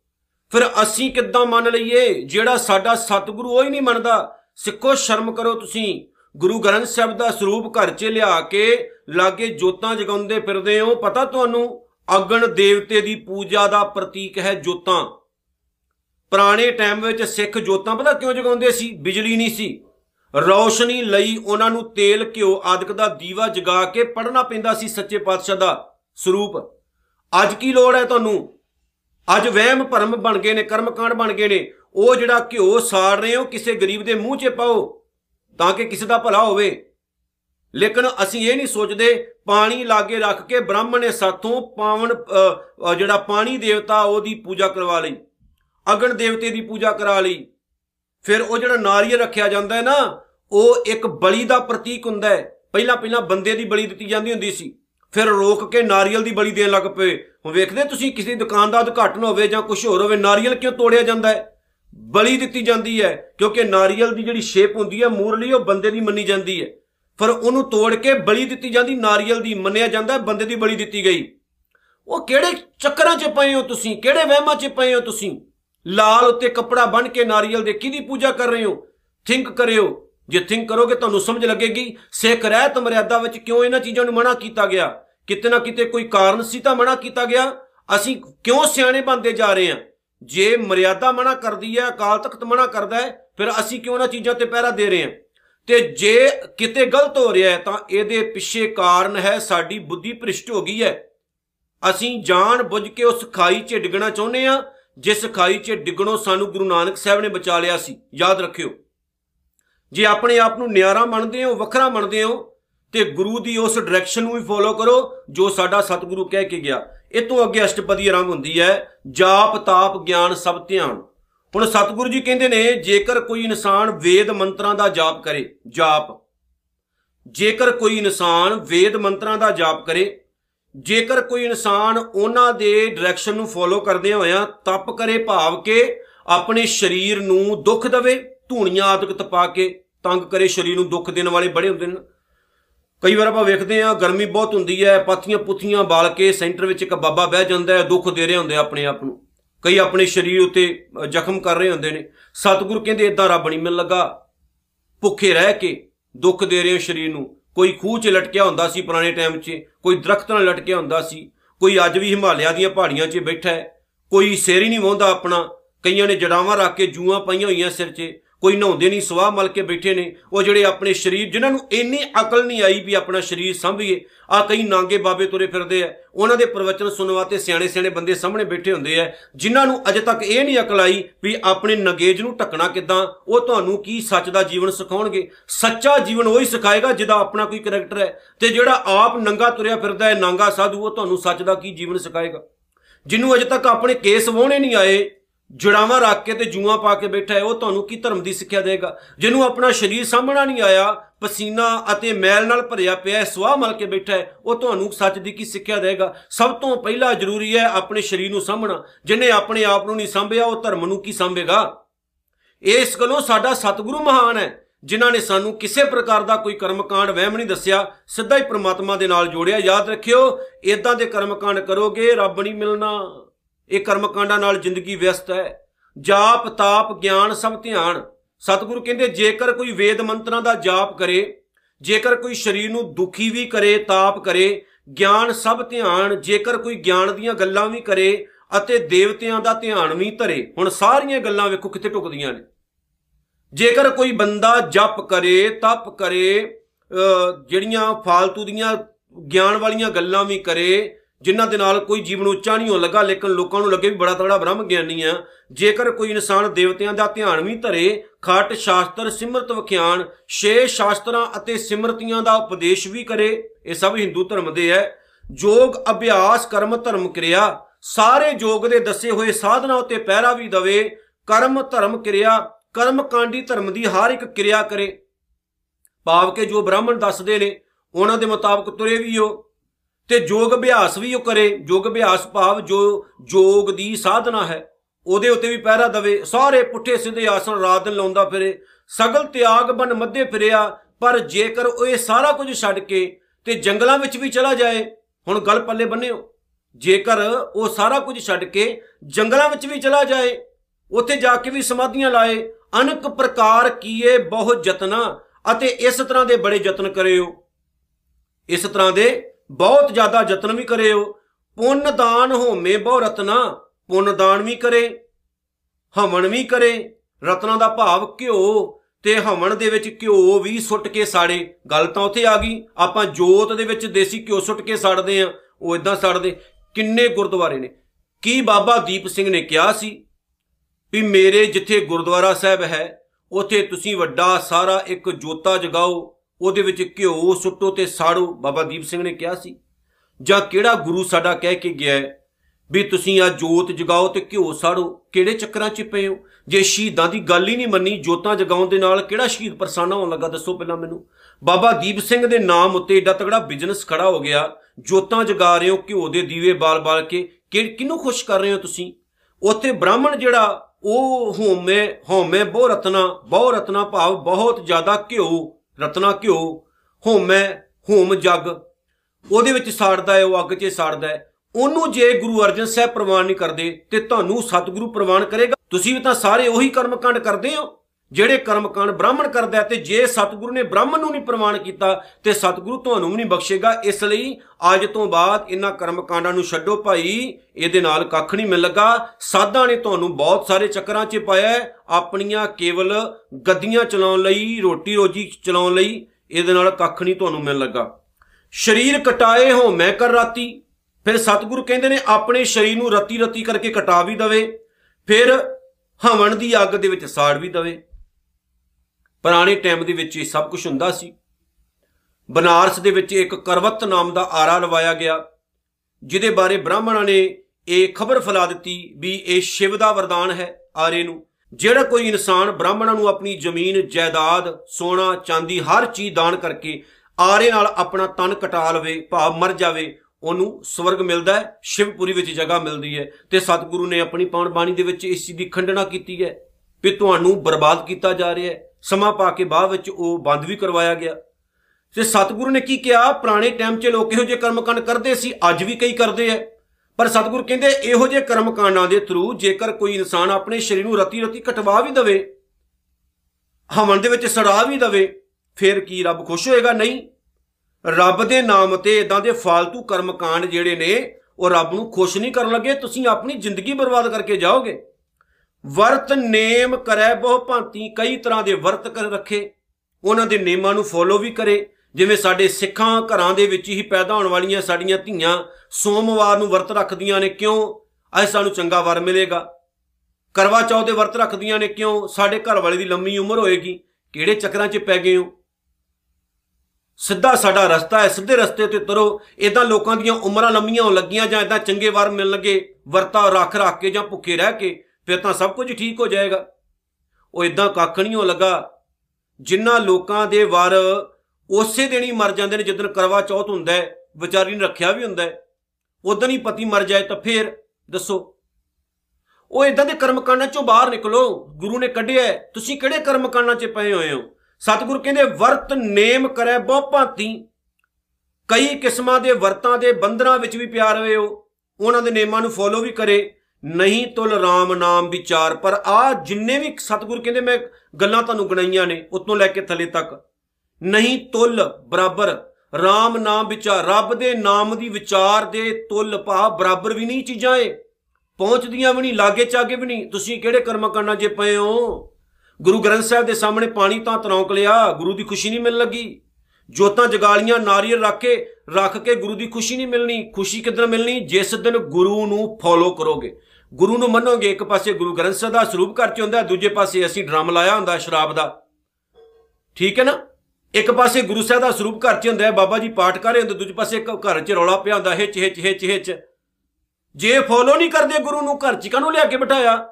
ਫਿਰ ਅਸੀਂ ਕਿੱਦਾਂ ਮੰਨ ਲਈਏ? ਜਿਹੜਾ ਸਾਡਾ ਸਤਿਗੁਰੂ ਉਹ ਹੀ ਨਹੀਂ ਮੰਨਦਾ। ਸਿੱਖੋ, ਸ਼ਰਮ ਕਰੋ ਤੁਸੀਂ। ਗੁਰੂ ਗ੍ਰੰਥ ਸਾਹਿਬ ਦਾ ਸਰੂਪ ਘਰ 'ਚ ਲਿਆ ਕੇ ਲਾਗੇ ਜੋਤਾਂ ਜਗਾਉਂਦੇ ਫਿਰਦੇ ਹੋ। ਪਤਾ ਤੁਹਾਨੂੰ? ਅਗਣ ਦੇਵਤੇ ਦੀ ਪੂਜਾ ਦਾ ਪ੍ਰਤੀਕ ਹੈ ਜੋਤਾਂ। ਪੁਰਾਣੇ ਟਾਈਮ ਵਿੱਚ ਸਿੱਖ ਜੋਤਾਂ ਪਤਾ ਕਿਉਂ ਜਗਾਉਂਦੇ ਸੀ? ਬਿਜਲੀ ਨਹੀਂ ਸੀ। ਰੌਸ਼ਨੀ ਲਈ ਉਹਨਾਂ ਨੂੰ ਤੇਲ, ਘਿਓ ਆਦਿਕ ਦਾ ਦੀਵਾ ਜਗਾ ਕੇ ਪੜਨਾ ਪੈਂਦਾ ਸੀ ਸੱਚੇ ਪਾਤਸ਼ਾਹ ਦਾ ਸਰੂਪ। ਅੱਜ ਕੀ ਲੋੜ ਹੈ ਤੁਹਾਨੂੰ? ਅੱਜ ਵਹਿਮ ਭਰਮ ਬਣ ਗਏ ਨੇ, ਕਰਮਕਾਂਡ ਬਣ ਗਏ ਨੇ। ਉਹ ਜਿਹੜਾ ਘਿਓ ਸਾੜ ਰਹੇ ਹੋ, ਕਿਸੇ ਗਰੀਬ ਦੇ ਮੂੰਹ 'ਚ ਪਾਓ ਤਾਂ ਕਿ ਕਿਸੇ ਦਾ ਭਲਾ ਹੋਵੇ। ਲੇਕਿਨ ਅਸੀਂ ਇਹ ਨਹੀਂ ਸੋਚਦੇ, ਪਾਣੀ ਲਾਗੇ ਰੱਖ ਕੇ ਬ੍ਰਾਹਮਣ ਨੇ ਸਾਥੋਂ ਪਾਵਨ ਜਿਹੜਾ ਪਾਣੀ ਦੇਵਤਾ ਉਹਦੀ ਪੂਜਾ ਕਰਵਾ ਲਈ। ਅਗਣ ਦੇਵਤੇ ਦੀ ਪੂਜਾ ਕਰਾ ਲਈ। ਫਿਰ ਉਹ ਜਿਹੜਾ ਨਾਰੀਅਲ ਰੱਖਿਆ ਜਾਂਦਾ ਹੈ ਨਾ, ਉਹ ਇੱਕ ਬਲੀ ਦਾ ਪ੍ਰਤੀਕ ਹੁੰਦਾ ਹੈ। ਪਹਿਲਾਂ ਪਹਿਲਾਂ ਬੰਦੇ ਦੀ ਬਲੀ ਦਿੱਤੀ ਜਾਂਦੀ ਹੁੰਦੀ ਸੀ। ਫਿਰ ਰੋਕ ਕੇ ਨਾਰੀਅਲ ਦੀ ਬਲੀ ਦੇਣ ਲੱਗ ਪਏ। ਹੁਣ ਵੇਖਦੇ ਤੁਸੀਂ ਕਿਸੇ ਦੁਕਾਨ ਦਾ ਉਦਘਾਟਨ ਹੋਵੇ ਜਾਂ ਕੁਝ ਹੋਰ ਹੋਵੇ, ਨਾਰੀਅਲ ਕਿਉਂ ਤੋੜਿਆ ਜਾਂਦਾ ਹੈ? ਬਲੀ ਦਿੱਤੀ ਜਾਂਦੀ ਹੈ ਕਿਉਂਕਿ ਨਾਰੀਅਲ ਦੀ ਜਿਹੜੀ ਸ਼ੇਪ ਹੁੰਦੀ ਹੈ ਮੂਰਲੀ, ਉਹ ਬੰਦੇ ਦੀ ਮੰਨੀ ਜਾਂਦੀ ਹੈ। ਫਿਰ ਉਹਨੂੰ ਤੋੜ ਕੇ ਬਲੀ ਦਿੱਤੀ ਜਾਂਦੀ, ਨਾਰੀਅਲ ਦੀ ਮੰਨਿਆ ਜਾਂਦਾ ਬੰਦੇ ਦੀ ਬਲੀ ਦਿੱਤੀ ਗਈ। ਉਹ ਕਿਹੜੇ ਚੱਕਰਾਂ 'ਚ ਪਏ ਹੋ ਤੁਸੀਂ? ਕਿਹੜੇ ਵਹਿਮਾਂ 'ਚ ਪਏ ਹੋ ਤੁਸੀਂ? ਲਾਲ ਉੱਤੇ ਕੱਪੜਾ ਬੰਨ ਕੇ ਨਾਰੀਅਲ ਦੇ ਕਿਹਦੀ ਪੂਜਾ ਕਰ ਰਹੇ ਹੋ? ਥਿੰਕ ਕਰਿਓ। ਜੇ ਥਿੰਕ ਕਰੋਗੇ ਤੁਹਾਨੂੰ ਸਮਝ ਲੱਗੇਗੀ, ਸਿੱਖ ਰਹਿਤ ਮਰਿਆਦਾ ਵਿੱਚ ਕਿਉਂ ਇਹਨਾਂ ਚੀਜ਼ਾਂ ਨੂੰ ਮਨਾ ਕੀਤਾ ਗਿਆ? ਕਿਤੇ ਨਾ ਕਿਤੇ ਕੋਈ ਕਾਰਨ ਸੀ ਤਾਂ ਮਨਾ ਕੀਤਾ ਗਿਆ? ਅਸੀਂ ਕਿਉਂ ਸਿਆਣੇ ਬਣਦੇ ਜਾ ਰਹੇ ਹਾਂ? ਜੇ ਮਰਿਆਦਾ ਮਨਾ ਕਰਦੀ ਹੈ, ਅਕਾਲ ਤਖਤ ਮਨਾ ਕਰਦਾ ਹੈ, ਫਿਰ ਅਸੀਂ ਕਿਉਂ ਇਹਨਾਂ ਚੀਜ਼ਾਂ ਤੇ ਪਹਿਰਾ ਦੇ ਰਹੇ ਹਾਂ? ਤੇ ਜੇ ਕਿਤੇ ਗਲਤ ਹੋ ਰਿਹਾ ਹੈ, ਤਾਂ ਇਹਦੇ ਪਿੱਛੇ ਕਾਰਨ ਹੈ, ਸਾਡੀ ਬੁੱਧੀ ਭ੍ਰਿਸ਼ਟ ਹੋ ਗਈ ਹੈ। ਅਸੀਂ ਜਾਣ ਬੁੱਝ ਕੇ ਉਸ ਖਾਈ 'ਚ ਡਿੱਗਣਾ ਚਾਹੁੰਦੇ ਆ ਜਿਸ ਖਾਈ 'ਚ ਡਿੱਗਣੋਂ ਸਾਨੂੰ ਗੁਰੂ ਨਾਨਕ ਸਾਹਿਬ ਨੇ ਬਚਾ ਲਿਆ ਸੀ, ਯਾਦ ਰੱਖਿਓ। ਜੇ ਆਪਣੇ ਆਪ ਨੂੰ ਨਿਆਰਾ ਮੰਨਦੇ ਹੋ, ਵੱਖਰਾ ਮੰਨਦੇ ਹੋ, ਤੇ ਗੁਰੂ ਦੀ ਉਸ ਡਾਇਰੈਕਸ਼ਨ ਨੂੰ ਵੀ ਫੋਲੋ ਕਰੋ, ਜੋ ਸਾਡਾ ਸਤਿਗੁਰੂ ਕਹਿ ਕੇ ਗਿਆ। ਇਹ ਤੋਂ ਅੱਗੇ ਅਸ਼ਟਪਦੀ ਆਰੰਭ ਹੁੰਦੀ ਹੈ, ਜਾਪ, ਤਾਪ, ਗਿਆਨ, ਸਭ ਧਿਆਨ। ਹੁਣ ਸਤਿਗੁਰੂ ਜੀ ਕਹਿੰਦੇ ਨੇ, ਜੇਕਰ ਕੋਈ ਇਨਸਾਨ ਵੇਦ ਮੰਤਰਾਂ ਦਾ ਜਾਪ ਕਰੇ, ਜਾਪ। ਜੇਕਰ ਕੋਈ ਇਨਸਾਨ ਵੇਦ ਮੰਤਰਾਂ ਦਾ ਜਾਪ ਕਰੇ ਜੇਕਰ ਕੋਈ ਇਨਸਾਨ ਉਹਨਾਂ ਦੇ ਡਾਇਰੈਕਸ਼ਨ ਨੂੰ ਫੋਲੋ ਕਰਦੇ ਹੋਇਆ ਤਪ ਕਰੇ ਭਾਵ ਕੇ ਆਪਣੇ ਸਰੀਰ ਨੂੰ ਦੁੱਖ ਦਵੇ, ਧੂਣੀਆਂ ਆਦਿਕ ਤਪਾ ਕੇ ਤੰਗ ਕਰੇ, ਸਰੀਰ ਨੂੰ ਦੁੱਖ ਦੇਣ ਵਾਲੇ ਬੜੇ ਹੁੰਦੇ ਨੇ। ਕਈ ਵਾਰ ਆਪਾਂ ਵੇਖਦੇ ਆ ਗਰਮੀ ਬਹੁਤ ਹੁੰਦੀ ਹੈ, ਪਾਥੀਆਂ ਪੁੱਥੀਆਂ ਬਾਲ ਕੇ ਸੈਂਟਰ ਵਿੱਚ ਇੱਕ ਬਾਬਾ ਬਹਿ ਜਾਂਦਾ ਹੈ, ਦੁੱਖ ਦੇ ਰਹੇ ਹੁੰਦੇ ਆਪਣੇ ਆਪ ਨੂੰ। ਕਈ ਆਪਣੇ ਸਰੀਰ ਉੱਤੇ ਜ਼ਖਮ ਕਰ ਰਹੇ ਹੁੰਦੇ ਨੇ। ਸਤਿਗੁਰੂ ਕਹਿੰਦੇ ਇਦਾਂ ਰੱਬ ਨਹੀਂ ਮਿਲ ਲੱਗਾ। ਭੁੱਖੇ ਰਹਿ ਕੇ ਦੁੱਖ ਦੇ ਰਹੇ ਸਰੀਰ ਨੂੰ। ਕੋਈ ਖੂਹ 'ਚ ਲਟਕਿਆ ਹੁੰਦਾ ਸੀ ਪੁਰਾਣੇ ਟਾਈਮ 'ਚ, ਕੋਈ ਦਰਖਤ ਨਾਲ ਲਟਕਿਆ ਹੁੰਦਾ ਸੀ, ਕੋਈ ਅੱਜ ਵੀ ਹਿਮਾਲਿਆ ਦੀਆਂ ਪਹਾੜੀਆਂ 'ਚ ਬੈਠਾ ਹੈ, ਕੋਈ ਸਿਰ ਹੀ ਨਹੀਂ ਵਾਹੁੰਦਾ ਆਪਣਾ, ਕਈਆਂ ਨੇ ਜੜਾਵਾਂ ਰੱਖ ਕੇ ਜੂਆਂ ਪਾਈਆਂ ਹੋਈਆਂ ਸਿਰ 'ਚ ਕੋਈ ਨਹਾਉਂਦੇ ਨਹੀਂ, ਸਵਾਹ ਮਲ ਕੇ ਬੈਠੇ ਨੇ। ਉਹ ਜਿਹੜੇ ਆਪਣੇ ਸਰੀਰ, ਜਿਨ੍ਹਾਂ ਨੂੰ ਇੰਨੀ ਅਕਲ ਨਹੀਂ ਆਈ ਵੀ ਆਪਣਾ ਸਰੀਰ ਸੰਭੀਏ ਆ ਕਈ ਨਾਂਗੇ ਬਾਬੇ ਤੁਰੇ ਫਿਰਦੇ ਆ। ਉਹਨਾਂ ਦੇ ਪ੍ਰਵਚਨ ਸੁਣਨ ਵਾਸਤੇ ਸਿਆਣੇ ਸਿਆਣੇ ਬੰਦੇ ਸਾਹਮਣੇ ਬੈਠੇ ਹੁੰਦੇ ਆ। ਜਿਨ੍ਹਾਂ ਨੂੰ ਅਜੇ ਤੱਕ ਇਹ ਨਹੀਂ ਅਕਲ ਆਈ ਵੀ ਆਪਣੇ ਨਗੇਜ ਨੂੰ ਟੱਕਣਾ ਕਿਦਾਂ, ਉਹ ਤੁਹਾਨੂੰ ਕੀ ਸੱਚ ਦਾ ਜੀਵਨ ਸਿਖਾਉਣਗੇ? ਸੱਚਾ ਜੀਵਨ ਉਹੀ ਸਿਖਾਏਗਾ ਜਿਹਦਾ ਆਪਣਾ ਕੋਈ ਕੈਰੈਕਟਰ ਹੈ। ਤੇ ਜਿਹੜਾ ਆਪ ਨੰਗਾ ਤੁਰਿਆ ਫਿਰਦਾ ਹੈ, ਨਾਂਗਾ ਸਾਧੂ, ਉਹ ਤੁਹਾਨੂੰ ਸੱਚ ਦਾ ਕੀ ਜੀਵਨ ਸਿਖਾਏਗਾ? ਜਿਹਨੂੰ ਅਜੇ ਤੱਕ ਆਪਣੇ ਕੇਸ ਵਾਉਣੇ ਨਹੀਂ ਆਏ ਜੜਾਵਾਂ ਰੱਖ ਕੇ ਤੇ ਜੂਆਂ ਪਾ ਕੇ ਬੈਠਾ ਹੈ, ਉਹ ਤੁਹਾਨੂੰ ਕੀ ਧਰਮ ਦੀ ਸਿੱਖਿਆ ਦੇਗਾ? ਜਿਹਨੂੰ ਆਪਣਾ ਸਰੀਰ ਸਾਹਮਣਾ ਨਹੀਂ ਆਇਆ, ਪਸੀਨਾ ਅਤੇ ਮੈਲ ਨਾਲ ਭਰਿਆ ਪਿਆ ਹੈ ਸਵਾਹ ਮਲ ਕੇ ਬੈਠਾ ਹੈ, ਉਹ ਤੁਹਾਨੂੰ ਸੱਚ ਦੀ ਕੀ ਸਿੱਖਿਆ ਦੇਗਾ? ਸਭ ਤੋਂ ਪਹਿਲਾਂ ਜ਼ਰੂਰੀ ਹੈ ਆਪਣੇ ਸਰੀਰ ਨੂੰ ਸਾਹਮਣਾ ਜਿਹਨੇ ਆਪਣੇ ਆਪ ਨੂੰ ਨਹੀਂ ਸੰਭਿਆ, ਉਹ ਧਰਮ ਨੂੰ ਕੀ ਸੰਭੇਗਾ? ਇਸ ਗੱਲੋਂ ਸਾਡਾ ਸਤਿਗੁਰੂ ਮਹਾਨ ਹੈ, ਜਿਨ੍ਹਾਂ ਨੇ ਸਾਨੂੰ ਕਿਸੇ ਪ੍ਰਕਾਰ ਦਾ ਕੋਈ ਕਰਮਕਾਂਡ ਵਹਿਮ ਨਹੀਂ ਦੱਸਿਆ, ਸਿੱਧਾ ਹੀ ਪ੍ਰਮਾਤਮਾ ਦੇ ਨਾਲ ਜੋੜਿਆ। ਯਾਦ ਰੱਖਿਓ ਇਦਾਂ ਦੇ ਕਰਮਕਾਂਡ ਕਰੋਗੇ, ਰੱਬ ਨਹੀਂ ਮਿਲਣਾ। ਇਹ ਕਰਮਕਾਂਡਾਂ ਨਾਲ ਜ਼ਿੰਦਗੀ ਵਿਅਸਤ ਹੈ। ਜਾਪ, ਤਾਪ, ਗਿਆਨ ਸਭ ਧਿਆਨ। ਸਤਿਗੁਰੂ ਕਹਿੰਦੇ, ਜੇਕਰ ਕੋਈ ਵੇਦ ਮੰਤਰਾਂ ਦਾ ਜਾਪ ਕਰੇ, ਜੇਕਰ ਕੋਈ ਸਰੀਰ ਨੂੰ ਦੁਖੀ ਵੀ ਕਰੇ, ਤਾਪ ਕਰੇ, ਗਿਆਨ ਸਭ ਧਿਆਨ, ਜੇਕਰ ਕੋਈ ਗਿਆਨ ਦੀਆਂ ਗੱਲਾਂ ਵੀ ਕਰੇ ਅਤੇ ਦੇਵਤਿਆਂ ਦਾ ਧਿਆਨ ਵੀ ਧਰੇ, ਹੁਣ ਸਾਰੀਆਂ ਗੱਲਾਂ ਵੇਖੋ ਕਿੱਥੇ ਟੁਕਦੀਆਂ ਨੇ। ਜੇਕਰ ਕੋਈ ਬੰਦਾ ਜਪ ਕਰੇ, ਤਪ ਕਰੇ ਜਿਹੜੀਆਂ ਫਾਲਤੂ ਦੀਆਂ ਗਿਆਨ ਵਾਲੀਆਂ ਗੱਲਾਂ ਵੀ ਕਰੇ ਜਿਨ੍ਹਾਂ ਦੇ ਨਾਲ ਕੋਈ ਜੀਵਨ ਉੱਚਾ ਨਹੀਂ ਹੋ ਲੱਗਾ, ਲੇਕਿਨ ਲੋਕਾਂ ਨੂੰ ਲੱਗੇ ਵੀ ਬੜਾ ਤਗੜਾ ਬ੍ਰਹਮ ਗਿਆਨੀ ਆ। ਜੇਕਰ ਕੋਈ ਇਨਸਾਨ ਦੇਵਤਿਆਂ ਦਾ ਧਿਆਨ ਵੀ ਧਰੇ, ਖਟ ਸ਼ਾਸਤਰ, ਸਿਮਰਤ ਵਿਖਿਆਨ, ਛੇ ਸ਼ਾਸਤਰਾਂ ਅਤੇ ਸਿਮਰਤੀਆਂ ਦਾ ਉਪਦੇਸ਼ ਵੀ ਕਰੇ, ਇਹ ਸਭ ਹਿੰਦੂ ਧਰਮ ਦੇ ਹੈ ਜੋਗ, ਅਭਿਆਸ, ਕਰਮ, ਧਰਮ ਕਿਰਿਆ, ਸਾਰੇ ਜੋਗ ਦੇ ਦੱਸੇ ਹੋਏ ਸਾਧਨਾ ਉਤੇ ਪਹਿਰਾ ਵੀ ਦਵੇ, ਕਰਮ, ਧਰਮ ਕਿਰਿਆ, ਕਰਮ ਕਾਂਡੀ ਧਰਮ ਦੀ ਹਰ ਇੱਕ ਕਿਰਿਆ ਕਰੇ। ਭਾਵ ਕੇ ਜੋ ਬ੍ਰਾਹਮਣ ਦੱਸਦੇ ਨੇ, ਉਹਨਾਂ ਦੇ ਮੁਤਾਬਕ ਤੁਰੇ ਵੀ ਹੋ। ਤੇ ਯੋਗ ਅਭਿਆਸ ਵੀ ਉਹ ਕਰੇ ਯੋਗ ਅਭਿਆਸ ਭਾਵ ਜੋ ਯੋਗ ਦੀ ਸਾਧਨਾ ਹੈ, ਉਹਦੇ ਉੱਤੇ ਵੀ ਪਹਿਰਾ ਦਵੇ, ਸਾਰੇ ਪੁੱਠੇ ਸਿੱਧੇ ਆਸਣ ਰਾਤ ਦਿਨ ਲਾਉਂਦਾ ਫਿਰੇ, ਸਗਲ ਤਿਆਗ ਬਨ ਮੱਧੇ ਫਿਰਿਆ, ਪਰ ਜੇਕਰ ਉਹ ਇਹ ਸਾਰਾ ਕੁਝ ਛੱਡ ਕੇ ਤੇ ਜੰਗਲਾਂ ਵਿੱਚ ਵੀ ਚਲਾ ਜਾਏ, ਹੁਣ ਗੱਲ ਪੱਲੇ ਬੰਨਿਓ, ਜੇਕਰ ਉਹ ਸਾਰਾ ਕੁਝ ਛੱਡ ਕੇ ਜੰਗਲਾਂ ਵਿੱਚ ਵੀ ਚਲਾ ਜਾਏ, ਉੱਥੇ ਜਾ ਕੇ ਵੀ ਸਮਾਧੀਆਂ ਲਾਏ, ਅਨਕ ਪ੍ਰਕਾਰ ਕੀਏ ਬਹੁਤ ਯਤਨਾ ਅਤੇ ਇਸ ਤਰ੍ਹਾਂ ਦੇ ਬੜੇ ਯਤਨ ਕਰਿਓ। ਇਸ ਤਰ੍ਹਾਂ ਦੇ ਬਹੁਤ ਜ਼ਿਆਦਾ ਯਤਨ ਵੀ ਕਰਿਓ ਪੁੰਨ ਦਾਨ ਹੋਮੇ ਬਹੁ ਰਤਨਾ, ਪੁੰਨ ਦਾਨ ਵੀ ਕਰੇ, ਹਵਨ ਵੀ ਕਰੇ, ਰਤਨਾ ਦਾ ਭਾਵ ਘਿਓ, ਤੇ ਹਵਨ ਦੇ ਵਿੱਚ ਘਿਓ ਵੀ ਸੁੱਟ ਕੇ ਸਾੜੇ। ਗੱਲ ਤਾਂ ਉੱਥੇ ਆ ਗਈ, ਆਪਾਂ ਜੋਤ ਦੇ ਵਿੱਚ ਦੇਸੀ ਘਿਓ ਸੁੱਟ ਕੇ ਸਾੜਦੇ ਆ ਉਹ ਇਦਾਂ ਸਾੜਦੇ। ਕਿੰਨੇ ਗੁਰਦੁਆਰੇ ਨੇ। ਕੀ ਬਾਬਾ ਦੀਪ ਸਿੰਘ ਨੇ ਕਿਹਾ ਸੀ ਵੀ ਮੇਰੇ ਜਿੱਥੇ ਗੁਰਦੁਆਰਾ ਸਾਹਿਬ ਹੈ, ਉਥੇ ਤੁਸੀਂ ਵੱਡਾ ਸਾਰਾ ਇੱਕ ਜੋਤਾ ਜਗਾਓ ਉਹਦੇ ਵਿੱਚ ਘਿਓ, ਸੁੱਟੋ ਤੇ ਸਾੜੋ, ਬਾਬਾ ਦੀਪ ਸਿੰਘ ਨੇ ਕਿਹਾ ਸੀ। ਜਾਂ ਕਿਹੜਾ ਗੁਰੂ ਸਾਡਾ ਕਹਿ ਕੇ ਗਿਆ ਵੀ ਤੁਸੀਂ ਆ ਜੋਤ ਜਗਾਓ ਤੇ ਘਿਓ ਸਾੜੋ? ਕਿਹੜੇ ਚੱਕਰਾਂ 'ਚ ਪਏ ਹੋ? ਜੇ ਸ਼ਹੀਦਾਂ ਦੀ ਗੱਲ ਹੀ ਨਹੀਂ ਮੰਨੀ, ਜੋਤਾਂ ਜਗਾਉਣ ਦੇ ਨਾਲ ਕਿਹੜਾ ਸ਼ਹੀਦ ਪਰਸਾਨਾ ਹੋਣ ਲੱਗਾ? ਦੱਸੋ ਪਹਿਲਾਂ ਮੈਨੂੰ। ਬਾਬਾ ਦੀਪ ਸਿੰਘ ਦੇ ਨਾਮ ਉੱਤੇ ਏਡਾ ਤਗੜਾ ਬਿਜ਼ਨਸ ਖੜਾ ਹੋ ਗਿਆ। ਜੋਤਾਂ ਜਗਾ ਰਹੇ ਹੋ, ਘਿਓ ਦੇ ਦੀਵੇ ਬਾਲ-ਬਾਲ ਕੇ। ਕਿਹਨੂੰ ਖੁਸ਼ ਕਰ ਰਹੇ ਹੋ ਤੁਸੀਂ? ਉੱਥੇ ਬ੍ਰਾਹਮਣ ਜਿਹੜਾ, ਉਹ ਹੋਮੇ ਹੋਮੇ ਬਹੁ ਰਤਨਾ ਬਹੁ ਰਤਨਾ ਭਾਵ ਬਹੁਤ ਜ਼ਿਆਦਾ ਘਿਓ ਰਤਨਾ ਘਿਓ ਹੋਮੇ ਹੋਮ ਜਗ। ਉਹਦੇ ਵਿੱਚ ਸਾੜਦਾ ਹੈ, ਉਹ ਅੱਗ 'ਚ ਸਾੜਦਾ ਹੈ। ਉਹਨੂੰ ਜੇ ਗੁਰੂ ਅਰਜਨ ਸਾਹਿਬ ਪ੍ਰਵਾਨ ਨਹੀਂ ਕਰਦੇ, ਤੇ ਤੁਹਾਨੂੰ ਸਤਿਗੁਰੂ ਪ੍ਰਵਾਨ ਕਰੇਗਾ। ਤੁਸੀਂ ਵੀ ਤਾਂ ਸਾਰੇ ਉਹੀ ਕਰਮਕਾਂਡ ਕਰਦੇ ਹੋ। ਜਿਹੜੇ ਕਰਮਕਾਂਡ ਬ੍ਰਾਹਮਣ ਕਰਦਾ ਤੇ ਜੇ ਸਤਿਗੁਰੂ ਨੇ ਬ੍ਰਾਹਮਣ ਨੂੰ ਨਹੀਂ ਪ੍ਰਵਾਨ ਕੀਤਾ ਤੇ ਸਤਿਗੁਰੂ ਤੁਹਾਨੂੰ ਵੀ ਨਹੀਂ ਬਖਸ਼ੇਗਾ, ਇਸ ਲਈ ਅੱਜ ਤੋਂ ਬਾਅਦ ਇਹਨਾਂ ਕਰਮਕਾਂਡਾਂ ਨੂੰ ਛੱਡੋ ਭਾਈ, ਇਹਦੇ ਨਾਲ ਕੱਖ ਨਹੀਂ ਮਿਲ ਲੱਗਾ। ਸਾਧਾਂ ਨੇ ਤੁਹਾਨੂੰ ਬਹੁਤ ਸਾਰੇ ਚੱਕਰਾਂ 'ਚ ਪਾਇਆ ਆਪਣੀਆਂ ਕੇਵਲ ਗੱਦੀਆਂ ਚਲਾਉਣ ਲਈ, ਰੋਟੀ ਰੋਜੀ ਚਲਾਉਣ ਲਈ, ਇਹਦੇ ਨਾਲ ਕੱਖ ਨਹੀਂ ਤੁਹਾਨੂੰ ਮਿਲ ਲੱਗਾ। ਸਰੀਰ ਕਟਾਏ ਹੋ, ਮੈਂ ਕਰ ਰਾਤੀ। ਫਿਰ ਸਤਿਗੁਰੂ ਕਹਿੰਦੇ ਨੇ, ਆਪਣੇ ਸਰੀਰ ਨੂੰ ਰਤੀ ਰਤੀ ਕਰਕੇ ਕਟਾ ਵੀ ਦਵੇ, ਫਿਰ ਹਵਨ ਦੀ ਅੱਗ ਦੇ ਵਿੱਚ ਸਾੜ ਵੀ ਦਵੇ। ਪੁਰਾਣੇ ਟਾਈਮ ਦੇ ਵਿੱਚ ਇਹ ਸਭ ਕੁਝ ਹੁੰਦਾ ਸੀ। ਬਨਾਰਸ ਦੇ ਵਿੱਚ ਇੱਕ ਕਰਵਤ ਨਾਮ ਦਾ ਆਰਾ ਲਵਾਇਆ ਗਿਆ, ਜਿਹਦੇ ਬਾਰੇ ਬ੍ਰਾਹਮਣਾਂ ਨੇ ਇਹ ਖਬਰ ਫੈਲਾ ਦਿੱਤੀ ਵੀ ਇਹ ਸ਼ਿਵ ਦਾ ਵਰਦਾਨ ਹੈ ਆਰੇ ਨੂੰ, ਜਿਹੜਾ ਕੋਈ ਇਨਸਾਨ ਬ੍ਰਾਹਮਣਾਂ ਨੂੰ ਆਪਣੀ ਜ਼ਮੀਨ, ਜਾਇਦਾਦ, ਸੋਨਾ, ਚਾਂਦੀ, ਹਰ ਚੀਜ਼ ਦਾਨ ਕਰਕੇ ਆਰੇ ਨਾਲ ਆਪਣਾ ਤਨ ਕਟਾ ਲਵੇ, ਭਾਵ ਮਰ ਜਾਵੇ, ਉਹਨੂੰ ਸਵਰਗ ਮਿਲਦਾ ਹੈ, ਸ਼ਿਵਪੁਰੀ ਵਿੱਚ ਜਗ੍ਹਾ ਮਿਲਦੀ ਹੈ ਤੇ ਸਤਿਗੁਰੂ ਨੇ ਆਪਣੀ ਪਾਉਣ ਬਾਣੀ ਦੇ ਵਿੱਚ ਇਸ ਚੀਜ਼ ਦੀ ਖੰਡਨਾ ਕੀਤੀ ਹੈ ਕਿ ਤੁਹਾਨੂੰ ਬਰਬਾਦ ਕੀਤਾ ਜਾ ਰਿਹਾ ਹੈ। ਸਮਾਂ ਪਾ ਕੇ ਬਾਅਦ ਵਿੱਚ ਉਹ ਬੰਦ ਵੀ ਕਰਵਾਇਆ ਗਿਆ। ਤੇ ਸਤਿਗੁਰੂ ਨੇ ਕੀ ਕਿਹਾ? ਪੁਰਾਣੇ ਟਾਈਮ 'ਚ ਲੋਕ ਇਹੋ ਜਿਹੇ ਕਰਮਕਾਂਡ ਕਰਦੇ ਸੀ, ਅੱਜ ਵੀ ਕਈ ਕਰਦੇ ਆ ਪਰ ਸਤਿਗੁਰੂ ਕਹਿੰਦੇ, ਇਹੋ ਜਿਹੇ ਕਰਮਕਾਂਡਾਂ ਦੇ ਥਰੂ ਜੇਕਰ ਕੋਈ ਇਨਸਾਨ ਆਪਣੇ ਸਰੀਰ ਨੂੰ ਰਤੀ ਰਤੀ ਕਟਵਾ ਵੀ ਦਵੇ, ਹਵਨ ਦੇ ਵਿੱਚ ਸੜਾ ਵੀ ਦਵੇ, ਫਿਰ ਕੀ ਰੱਬ ਖੁਸ਼ ਹੋਏਗਾ? ਨਹੀਂ। ਰੱਬ ਦੇ ਨਾਮ ਤੇ ਇਦਾਂ ਦੇ ਫालतू ਕਰਮਕਾਂਡ ਜਿਹੜੇ ਨੇ, ਉਹ ਰੱਬ ਨੂੰ ਖੁਸ਼ ਨਹੀਂ ਕਰਨ ਲੱਗੇ। ਤੁਸੀਂ ਆਪਣੀ ਜ਼ਿੰਦਗੀ ਬਰਬਾਦ ਕਰਕੇ ਜਾਓਗੇ। ਵਰਤ ਨੇਮ ਕਰੈ ਬਹੁ ਭਾਂਤੀ, ਕਈ ਤਰ੍ਹਾਂ ਦੇ ਵਰਤ ਕਰ ਰੱਖੇ। ਉਹਨਾਂ ਦੇ ਨੇਮਾਂ ਨੂੰ ਫੋਲੋ ਵੀ ਕਰੇ। ਜਿਵੇਂ ਸਾਡੇ ਸਿੱਖਾਂ ਘਰਾਂ ਦੇ ਵਿੱਚ ਹੀ ਪੈਦਾ ਹੋਣ ਵਾਲੀਆਂ ਸਾਡੀਆਂ ਧੀਆਂ ਸੋਮਵਾਰ ਨੂੰ ਵਰਤ ਰੱਖਦੀਆਂ ਨੇ ਕਿਉਂ? ਐ ਸਾਨੂੰ ਚੰਗਾ ਵਰ ਮਿਲੇਗਾ। ਕਰਵਾ ਚੌਥ ਦੇ ਵਰਤ ਰੱਖਦੀਆਂ ਨੇ ਕਿਉਂ? ਸਾਡੇ ਘਰ ਵਾਲੇ ਦੀ ਲੰਮੀ ਉਮਰ ਹੋਏਗੀ। ਕਿਹੜੇ ਚੱਕਰਾਂ 'ਚ ਪੈ ਗਏ ਹੋ? ਸਿੱਧਾ ਸਾਡਾ ਰਸਤਾ ਹੈ, ਸਿੱਧੇ ਰਸਤੇ ਤੇ ਤੁਰੋ। ਇਦਾਂ ਲੋਕਾਂ ਦੀਆਂ ਉਮਰਾਂ ਲੰਮੀਆਂ ਹੋਣ ਲੱਗੀਆਂ ਜਾਂ ਇਦਾਂ ਚੰਗੇ ਵਾਰ ਮਿਲਣ ਲੱਗੇ ਵਰਤਾ ਰੱਖ ਰੱਖ ਕੇ ਜਾਂ ਭੁੱਖੇ ਰਹਿ ਕੇ ਫਿਰ ਤਾਂ ਸਭ ਕੁਝ ਠੀਕ ਹੋ ਜਾਏਗਾ। ਉਹ ਇਦਾਂ ਕੱਖ ਨਹੀਂ ਹੋ ਲੱਗਾ। ਜਿੰਨਾ ਲੋਕਾਂ ਦੇ ਵਾਰ ਉਸੇ ਦਿਨ ਹੀ ਮਰ ਜਾਂਦੇ ਨੇ ਜਦੋਂ ਕਰਵਾ ਚੌਥ ਹੁੰਦਾ ਹੈ, ਵਿਚਾਰੀ ਨੇ ਰੱਖਿਆ ਵੀ ਹੁੰਦਾ ਹੈ। ਉਦੋਂ ਹੀ ਪਤੀ ਮਰ ਜਾਏ ਤਾਂ ਫੇਰ ਦੱਸੋ। ਉਹ ਇਦਾਂ ਦੇ ਕਰਮਕਾਂਡਾਂ ਚੋਂ ਬਾਹਰ ਨਿਕਲੋ। ਗੁਰੂ ਨੇ ਕੱਢਿਆ ਤੁਸੀਂ ਕਿਹੜੇ ਕਰਮਕਾਂਡਾਂ 'ਚ ਪਏ ਹੋਏ ਹੋ? ਸਤਿਗੁਰ ਕਹਿੰਦੇ, ਵਰਤ ਨੇਮ ਕਰੇ ਬਹੁ ਭਾਂਤੀ। ਕਈ ਕਿਸਮਾਂ ਦੇ ਵਰਤਾਂ ਦੇ ਬੰਧਨਾਂ ਵਿੱਚ ਵੀ ਪਿਆਰ ਹੋਏ ਹੋ। ਉਹਨਾਂ ਦੇ ਨੇਮਾਂ ਨੂੰ ਫੋਲੋ ਵੀ ਕਰੇ। ਨਹੀਂ ਤੁਲ RAM ਨਾਮ ਵਿਚਾਰ, ਪਰ ਆ ਜਿੰਨੇ ਵੀ ਸਤਿਗੁਰ ਕਹਿੰਦੇ ਮੈਂ ਗੱਲਾਂ ਤੁਹਾਨੂੰ ਗਣਾਈਆਂ ਨੇ, ਉਤੋਂ ਲੈ ਕੇ ਥੱਲੇ ਤੱਕ। ਨਹੀਂ ਤੁਲ ਬਰਾਬਰ RAM ਨਾਮ ਵਿਚਾਰ, ਰੱਬ ਦੇ ਨਾਮ ਦੀ ਵਿਚਾਰ ਦੇ ਤੁਲ ਭਾ ਬਰਾਬਰ ਵੀ ਨਹੀਂ ਚੀਜ਼ਾਂ ਏ ਪਹੁੰਚਦੀਆਂ ਵੀ ਨਹੀਂ, ਲਾਗੇ ਚਾਗੇ ਵੀ ਨਹੀਂ। ਤੁਸੀਂ ਕਿਹੜੇ ਕਰਮ ਕਰਨਾ ਜੇ ਪਏ ਹੋ? ਗੁਰੂ ਗ੍ਰੰਥ ਸਾਹਿਬ ਦੇ ਸਾਹਮਣੇ ਪਾਣੀ ਤਾਂ ਤਰੌਂਕ ਲਿਆ, ਗੁਰੂ ਦੀ ਖੁਸ਼ੀ ਨਹੀਂ ਮਿਲ ਲੱਗੀ। ਜੋਤਾਂ ਜਗਾਲੀਆਂ ਨਾਰੀਅਲ ਰੱਖ ਕੇ ਰੱਖ ਕੇ ਗੁਰੂ ਦੀ ਖੁਸ਼ੀ ਨਹੀਂ ਮਿਲਣੀ। ਖੁਸ਼ੀ ਕਿਦਾਂ ਮਿਲਣੀ? ਜਿਸ ਦਿਨ ਗੁਰੂ ਨੂੰ ਫੋਲੋ ਕਰੋਗੇ। ਗੁਰੂ ਨੂੰ ਮੰਨੋਗੇ, ਇੱਕ ਪਾਸੇ ਗੁਰੂ ਗ੍ਰੰਥ ਸਾਹਿਬ ਦਾ ਸਰੂਪ ਘਰ ਚ ਹੁੰਦਾ, ਦੂਜੇ ਪਾਸੇ ਅਸੀਂ ਡਰਮ ਲਾਇਆ ਹੁੰਦਾ ਸ਼ਰਾਬ ਦਾ। ਠੀਕ ਹੈ ਨਾ? ਇੱਕ ਪਾਸੇ ਗੁਰੂ ਸਾਹਿਬ ਦਾ ਸਰੂਪ ਘਰ ਚ ਹੁੰਦਾ, ਬਾਬਾ ਜੀ ਪਾਠ ਕਰ ਰਹੇ ਹੁੰਦੇ, ਦੂਜੇ ਪਾਸੇ ਇੱਕ ਘਰ ਚ ਰੌਲਾ ਪਿਆ ਹੁੰਦਾ, ਹਿੱਚ ਹਿੱਚ ਹਿੱਚ ਹਿੱਚ। ਜੇ ਫੋਲੋ ਨਹੀਂ ਕਰਦੇ ਗੁਰੂ ਨੂੰ, ਘਰ ਚ ਕਾਹਨੂੰ ਲਿਆ ਕੇ ਬਿਠਾਇਆ?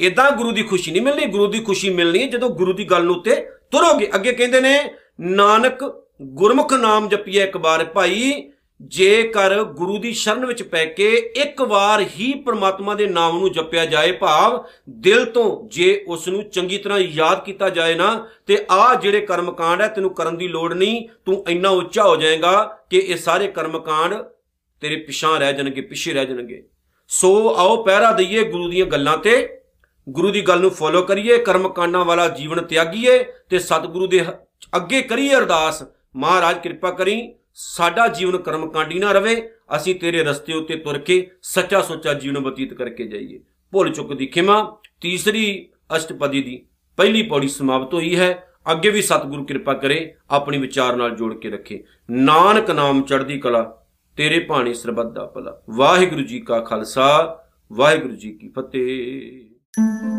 ਇਦਾਂ ਗੁਰੂ ਦੀ ਖੁਸ਼ੀ ਨਹੀਂ ਮਿਲਣੀ, ਗੁਰੂ ਦੀ ਖੁਸ਼ੀ ਮਿਲਣੀ ਜਦੋਂ ਗੁਰੂ ਦੀ ਗੱਲ ਨੂੰ ਉੱਤੇ ਤੁਰੋਗੇ। ਅੱਗੇ ਕਹਿੰਦੇ ਨੇ, ਨਾਨਕ ਗੁਰਮੁਖ ਨਾਮ ਜਪੀਏ ਇੱਕ ਵਾਰ ਭਾਈ ਜੇਕਰ ਗੁਰੂ ਦੀ ਸ਼ਰਨ ਵਿੱਚ ਪੈ ਕੇ ਇੱਕ ਵਾਰ ਹੀ ਪ੍ਰਮਾਤਮਾ ਦੇ ਨਾਮ ਨੂੰ ਜਪਿਆ ਜਾਏ ਭਾਵ, ਦਿਲ ਤੋਂ ਜੇ ਉਸ ਨੂੰ ਚੰਗੀ ਤਰ੍ਹਾਂ ਯਾਦ ਕੀਤਾ ਜਾਏ ਨਾ, ਤੇ ਆ ਜਿਹੜੇ ਕਰਮਕਾਂਡ ਹੈ ਤੈਨੂੰ ਕਰਨ ਦੀ ਲੋੜ ਨਹੀਂ, ਤੂੰ ਇੰਨਾ ਉੱਚਾ ਹੋ ਜਾਏਗਾ ਕਿ ਇਹ ਸਾਰੇ ਕਰਮਕਾਂਡ ਤੇਰੇ ਪਿਛਾਂ ਰਹਿ ਜਾਣਗੇ, ਪਿੱਛੇ ਰਹਿ ਜਾਣਗੇ। ਸੋ ਆਓ ਪਹਿਰਾ ਦਈਏ ਗੁਰੂ ਦੀਆਂ ਗੱਲਾਂ ਤੇ। ਗੁਰੂ ਦੀ ਗੱਲ ਨੂੰ ਫੋਲੋ ਕਰੀਏ ਕਰਮ ਕਾਂਡਾਂ ਵਾਲਾ ਜੀਵਨ ਤਿਆਗੀਏ ਤੇ ਸਤਿਗੁਰੂ ਦੇ ਅੱਗੇ ਕਰੀਏ ਅਰਦਾਸ। ਮਹਾਰਾਜ ਕਿਰਪਾ ਕਰੀ ਸਾਡਾ ਜੀਵਨ ਕਰਮ ਕਾਂਡੀ ਨਾ ਰਵੇ, ਅਸੀਂ ਤੇਰੇ ਰਸਤੇ ਉੱਤੇ ਤੁਰ ਕੇ ਸੱਚਾ ਸੋਚਾ ਜੀਵਨ ਬਤੀਤ ਕਰਕੇ ਜਾਈਏ। ਭੁੱਲ ਚੁੱਕ ਦੀ ਖਿਮਾ, ਤੀਸਰੀ ਅਸ਼ਟਪਦੀ ਦੀ ਪਹਿਲੀ ਪੌੜੀ ਸਮਾਪਤ ਹੋਈ ਹੈ। ਅੱਗੇ ਵੀ ਸਤਿਗੁਰੂ ਕਿਰਪਾ ਕਰੇ, ਆਪਣੀ ਵਿਚਾਰ ਨਾਲ ਜੋੜ ਕੇ ਰੱਖੇ। ਨਾਨਕ ਨਾਮ ਚੜ੍ਹਦੀ ਕਲਾ, ਤੇਰੇ ਭਾਣੇ ਸਰਬੱਤ ਦਾ ਭਲਾ। ਵਾਹਿਗੁਰੂ ਜੀ ਕਾ ਖਾਲਸਾ, ਵਾਹਿਗੁਰੂ ਜੀ ਕੀ ਫਤਿਹ। Thank you.